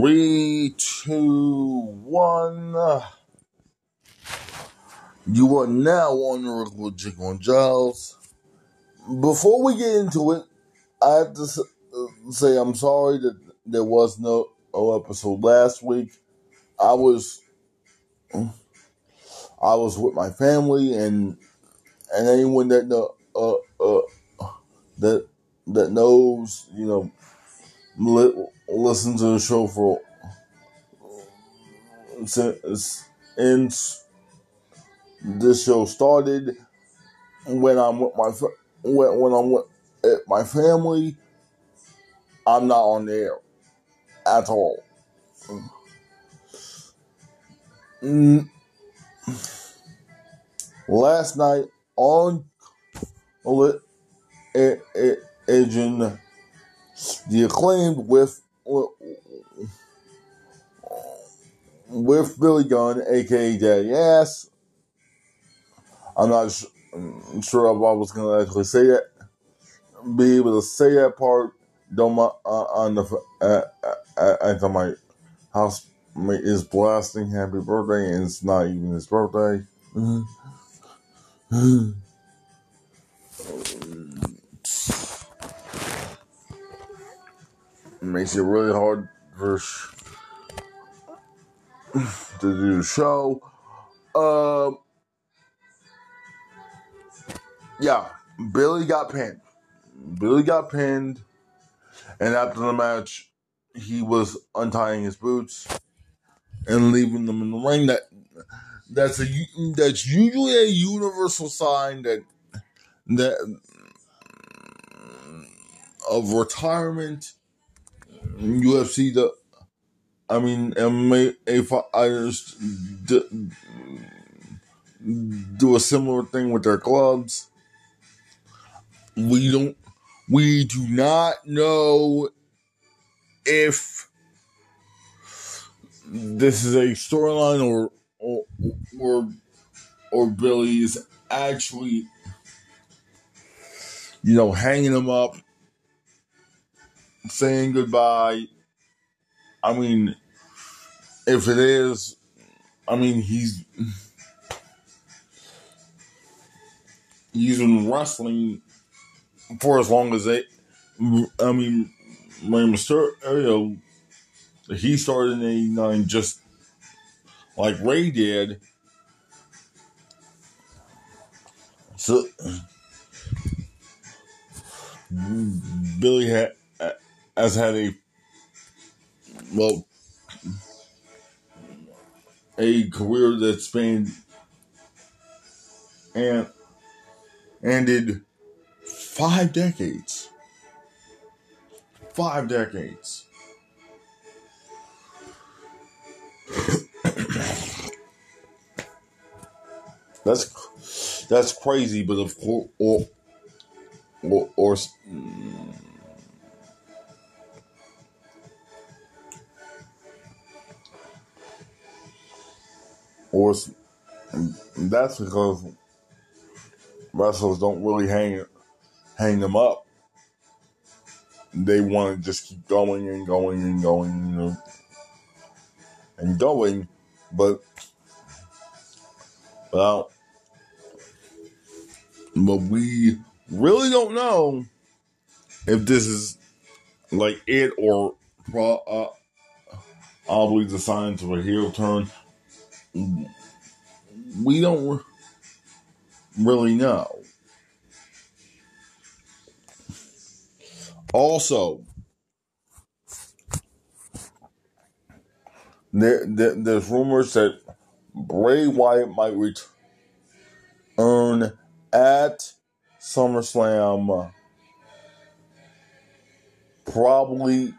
Three, two, one. You are now on the record with Jiggle and Giles. Before we get into it, I have to say I'm sorry that there was no, no episode last week. I was I was with my family and and anyone that know uh, uh, that that knows you know li- listen to the show for since, since this show started when I'm with my when, when I'm with my family I'm not on the air at all. Mm. Last night on Lit Agent, the acclaimed with with Billy Gunn, aka Daddy Ass. I'm not sh- sure if I was gonna actually say that, be able to say that part. Don't my uh, on the uh, uh, uh, my house is blasting happy birthday, and it's not even his birthday. makes it really hard for to do the show. Um, yeah, Billy got pinned. Billy got pinned, and after the match, he was untying his boots and leaving them in the ring. That that's a that's usually a universal sign that that of retirement. UFC the I mean MMA just do, do a similar thing with their clubs. We don't we do not know if this is a storyline or or or, or Billy is actually you know hanging them up saying goodbye. I mean, if it is, I mean, he's been wrestling for as long as they. I mean, Rey Mysterio, he started in '89 just like Ray did. So Billy had has had a well a career that's been and ended five decades. Five decades. that's that's crazy, but of course, or or, or or that's because wrestlers don't really hang hang them up. They want to just keep going and going and going, you know, and going, but well, but we really don't know if this is like it or uh, probably the signs of a heel turn we don't really know. Also, there, there, there's rumors that Bray Wyatt might return at SummerSlam. Uh, probably he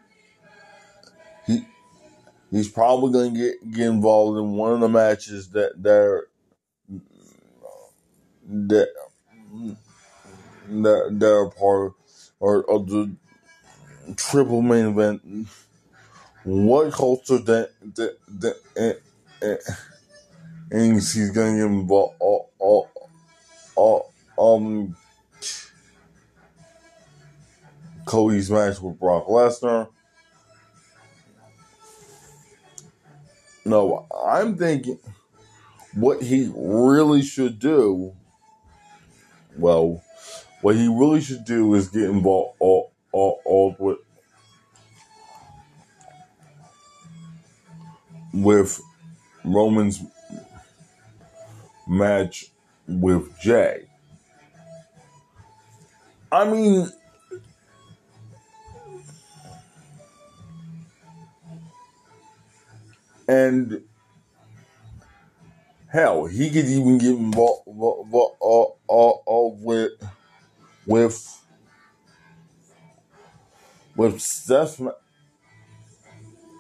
he's probably going to get, get involved in one of the matches that they're that that they're part or of the triple main event. What culture that that that and, and he's going to get involved all, all, all, um Cody's match with Brock Lesnar. No, I'm thinking what he really should do. Well, what he really should do is get involved all, all, all with with Roman's match with Jey. I mean, and hell, he could even get involved, involved, uh, uh, uh, with with with Seth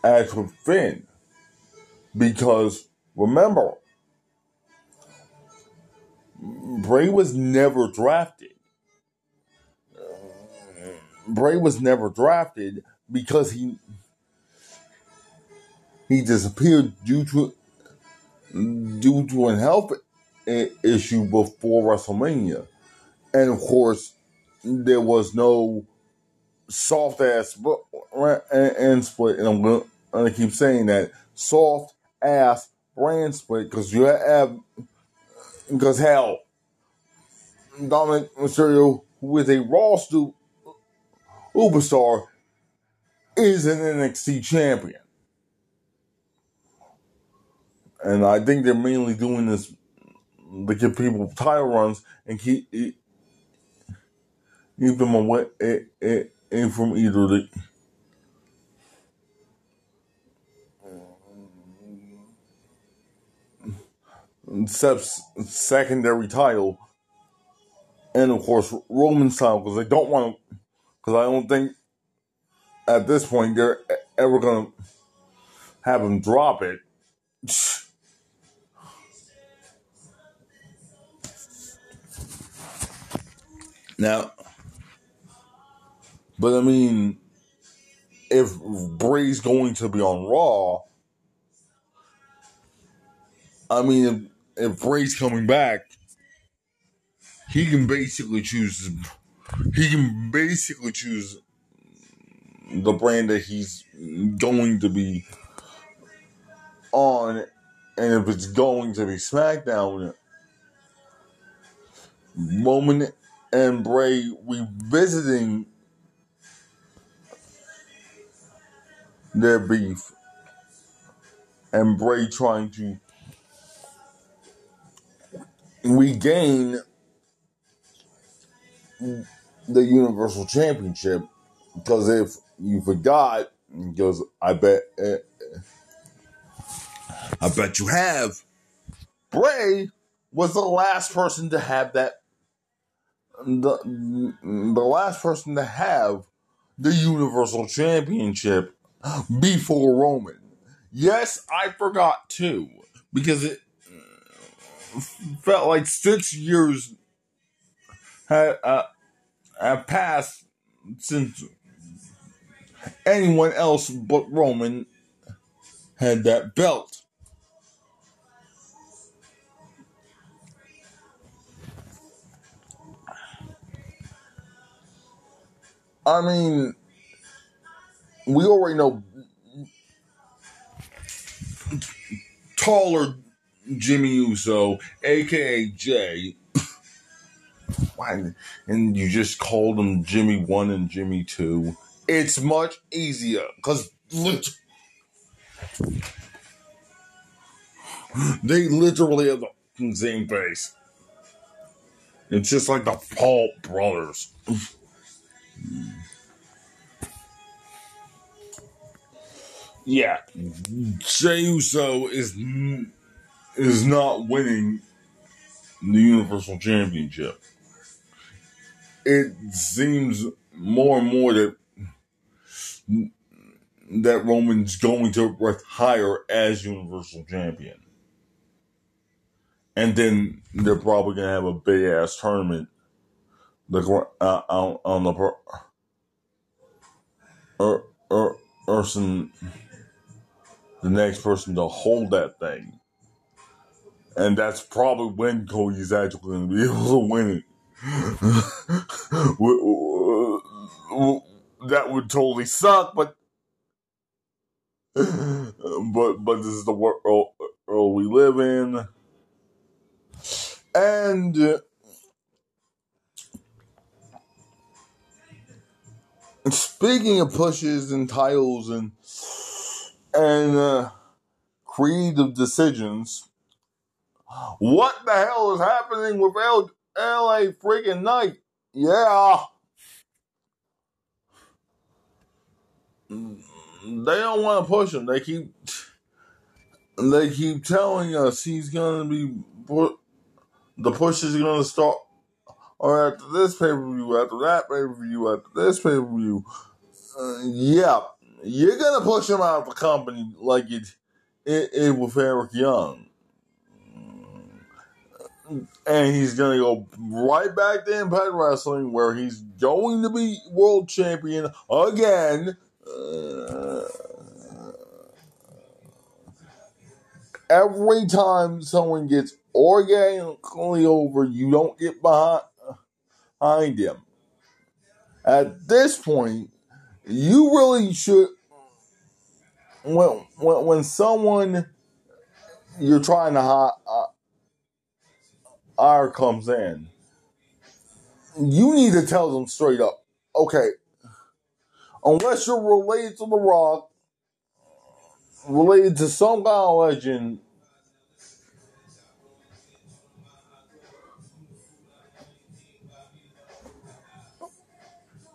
as with Finn, because remember, Bray was never drafted. Bray was never drafted because he he disappeared due to due to a health issue before WrestleMania, and of course there was no soft ass and split, and I'm gonna, I'm gonna keep saying that. Soft ass brand split because you have because hell, Dominik Mysterio, who is a Raw superstar, is an NXT champion. And I think they're mainly doing this to give people title runs and keep keep them away from either the secondary title and of course Roman's title because they don't want to because I don't think at this point they're ever gonna have him drop it. Now, but I mean, if Bray's going to be on Raw, I mean, if, if Bray's coming back, he can basically choose. He can basically choose the brand that he's going to be on, and if it's going to be SmackDown, Roman and Bray revisiting their beef, and Bray trying to regain the Universal Championship. Because if you forgot, because I bet, uh, I bet you have, Bray was the last person to have that the the last person to have the Universal Championship before Roman. Yes, I forgot too because it felt like six years had uh, have passed since anyone else but Roman had that belt. I mean, we already know taller Jimmy Uso, aka Jey. Why? And you just called him Jimmy One and Jimmy Two. It's much easier because they literally have the same face. It's just like the Paul brothers. Yeah, Jey Uso is is not winning the Universal Championship. It seems more and more that that Roman's going to retire as Universal Champion. And then they're probably going to have a big ass tournament like uh, on, on the per, er, er, person, the next person to hold that thing. And that's probably when Cody's actually going to be able to win it. that would totally suck, but but but this is the world world we live in, and uh, speaking of pushes and titles and and uh, creative decisions, what the hell is happening with L- LA freaking Knight? Yeah. They don't want to push him. They keep they keep telling us he's gonna be pu- the push is gonna start or after this pay per view, after that pay per view, after this pay per view. Uh, yeah, you're gonna push him out of the company like it it, it with Eric Young. And he's gonna go right back to Impact Wrestling where he's going to be world champion again. Uh, every time someone gets organically over, you don't get behind, behind him. At this point, you really should. When when, when someone you're trying to hire, uh, hire comes in, you need to tell them straight up. Okay, unless you're related to The Rock, related to some kind of legend,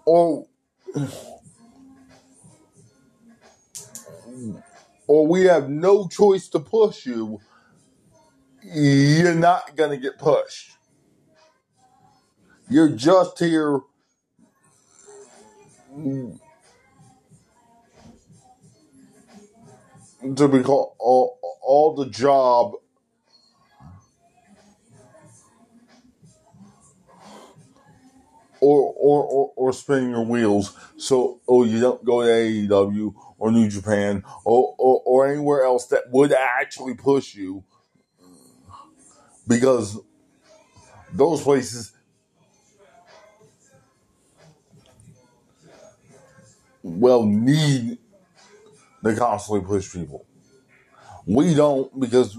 or or we have no choice to push you, you're not gonna get pushed. You're just here to be called all, all the job or, or, or, or spinning your wheels. So, oh, you don't go to AEW or New Japan or, or, or anywhere else that would actually push you because those places, well, need to constantly push people. We don't because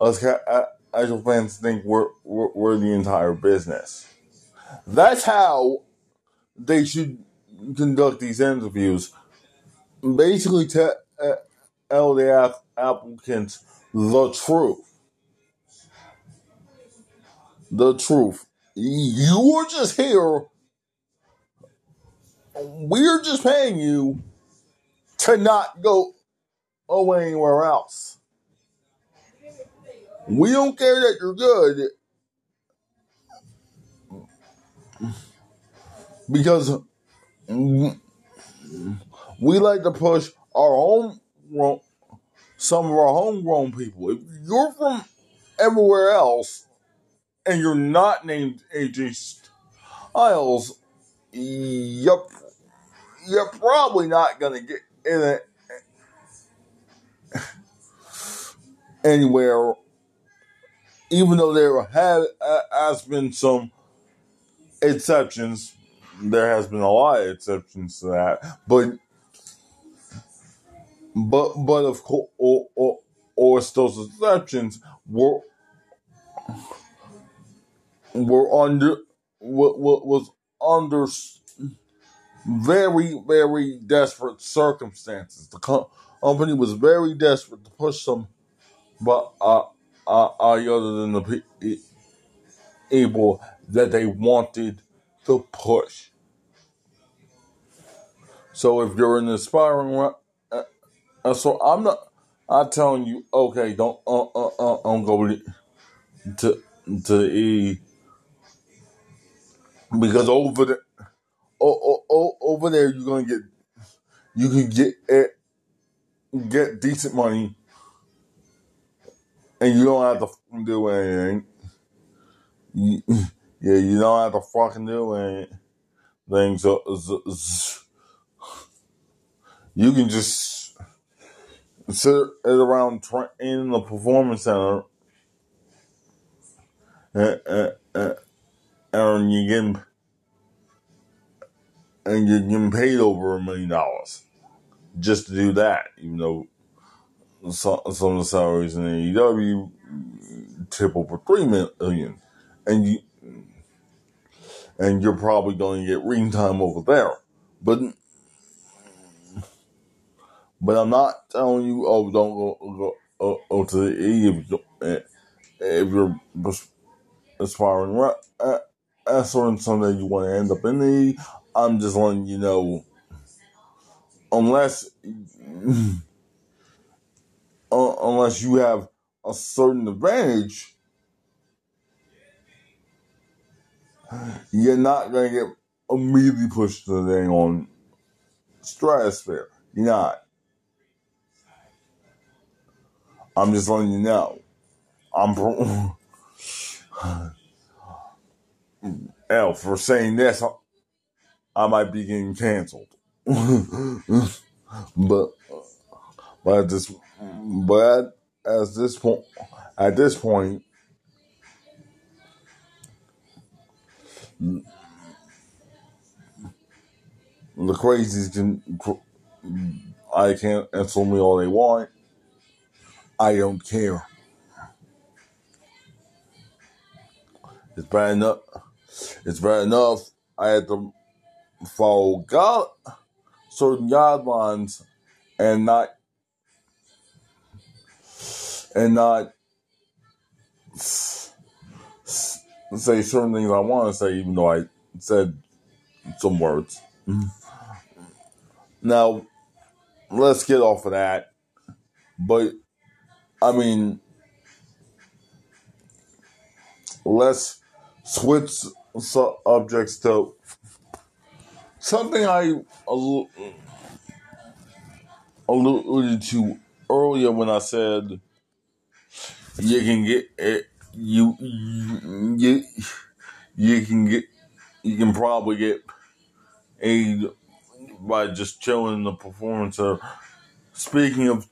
us ca- actual fans think we're, we're, we're the entire business. That's how they should conduct these interviews. Basically, tell uh, the applicants the truth. The truth. You are just here. We're just paying you to not go away anywhere else. We don't care that you're good because we like to push our own some of our homegrown people. If you're from everywhere else and you're not named AJ Styles, you're, you're probably not going to get in it anywhere, even though there have, has been some exceptions. There has been a lot of exceptions to that, but but but of course, or, or, or those exceptions were were under what was under very very desperate circumstances. The company was very desperate to push some, but uh, uh, uh other than the people that they wanted to push. So if you're an aspiring, uh, uh, so I'm not. I'm telling you, okay, don't uh uh uh don't go to to E because over there, oh, oh, oh, over there you're gonna get you can get it, get decent money, and you don't have to do anything. Yeah, you don't have to fucking do so, so you can just sit around in the performance center and, and, and, and you getting and you're getting paid over a million dollars just to do that, even though some, some of the salaries in AEW tip over three million, and you and you're probably going to get ring time over there. But but I'm not telling you, oh, don't go go, to the E if, you, eh, if you're aspiring wrestler eh, eh, and someday you want to end up in the E. I'm just letting you know, unless uh, unless you have a certain advantage, you're not gonna get immediately pushed to the thing on stratosphere. You're not. I'm just letting you know. I'm L for saying this. I might be getting canceled, but but at this but at this point at this point the crazies can I can't answer me all they want. I don't care. It's bad enough. It's bad enough. I had to follow God, certain guidelines, and not and not say certain things I want to say, even though I said some words. Mm-hmm. Now, let's get off of that. But, I mean, let's switch subjects to something I alluded to earlier when I said you can get it, you you you can get you can probably get aid by just chilling the performance of. Speaking of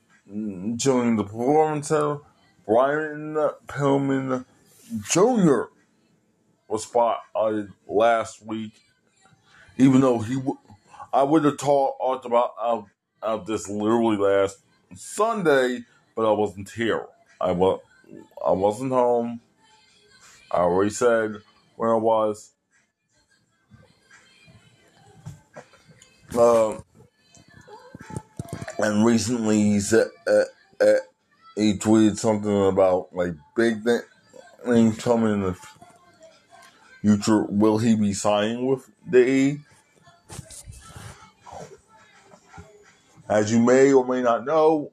chilling the performance of, Brian Pillman Jr. was spotted last week, even though he, w- I would have talked about out, this literally last Sunday, but I wasn't here. I was, I wasn't home. I already said where I was. Uh, and recently he said uh, uh, he tweeted something about like big things coming in the future. Will he be signing with the E? As you may or may not know,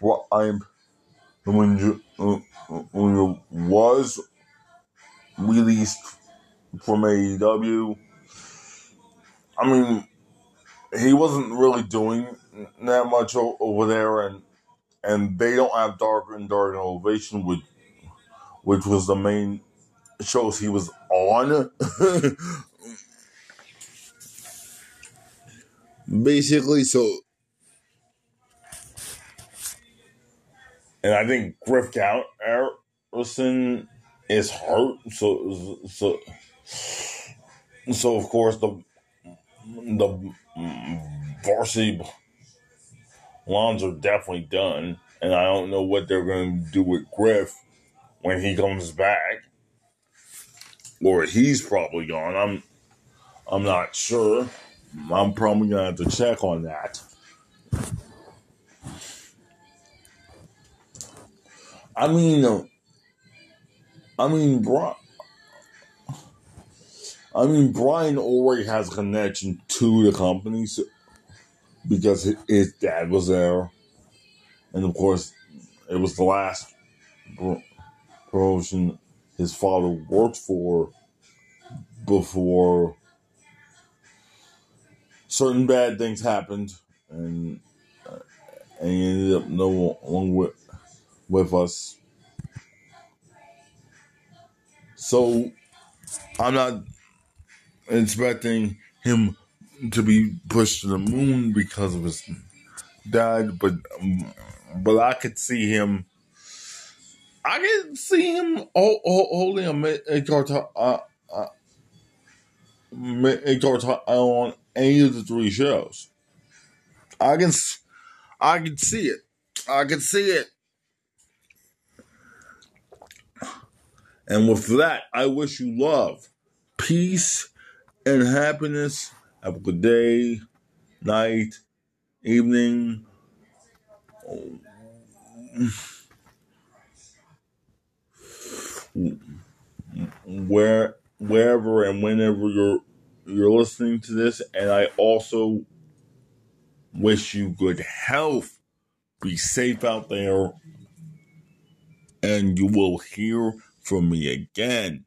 what I'm when you, uh, when you was released from AEW. I mean, he wasn't really doing that much over there, and and they don't have Dark and Dark and Elevation, which which was the main shows he was on. Basically, so and I think Griff Garrison is hurt, so so so of course the the Varsity Blonds are definitely done, and I don't know what they're going to do with Griff when he comes back, or he's probably gone. I'm I'm not sure. I'm probably gonna have to check on that. I mean, uh, I mean, Bri- I mean, Brian already has a connection to the company so, because hi- his dad was there, and of course, it was the last pro- promotion his father worked for before certain bad things happened, and and he ended up no longer with, us. So I'm not expecting him to be pushed to the moon because of his dad, but but I could see him. I could see him ho- ho- holding a mid card uh, uh, card on any of the three shows. I can I can see it. I can see it. And with that, I wish you love, peace, and happiness. Have a good day, night, evening. Where, wherever and whenever you're you're listening to this, and I also wish you good health. Be safe out there, and you will hear from me again.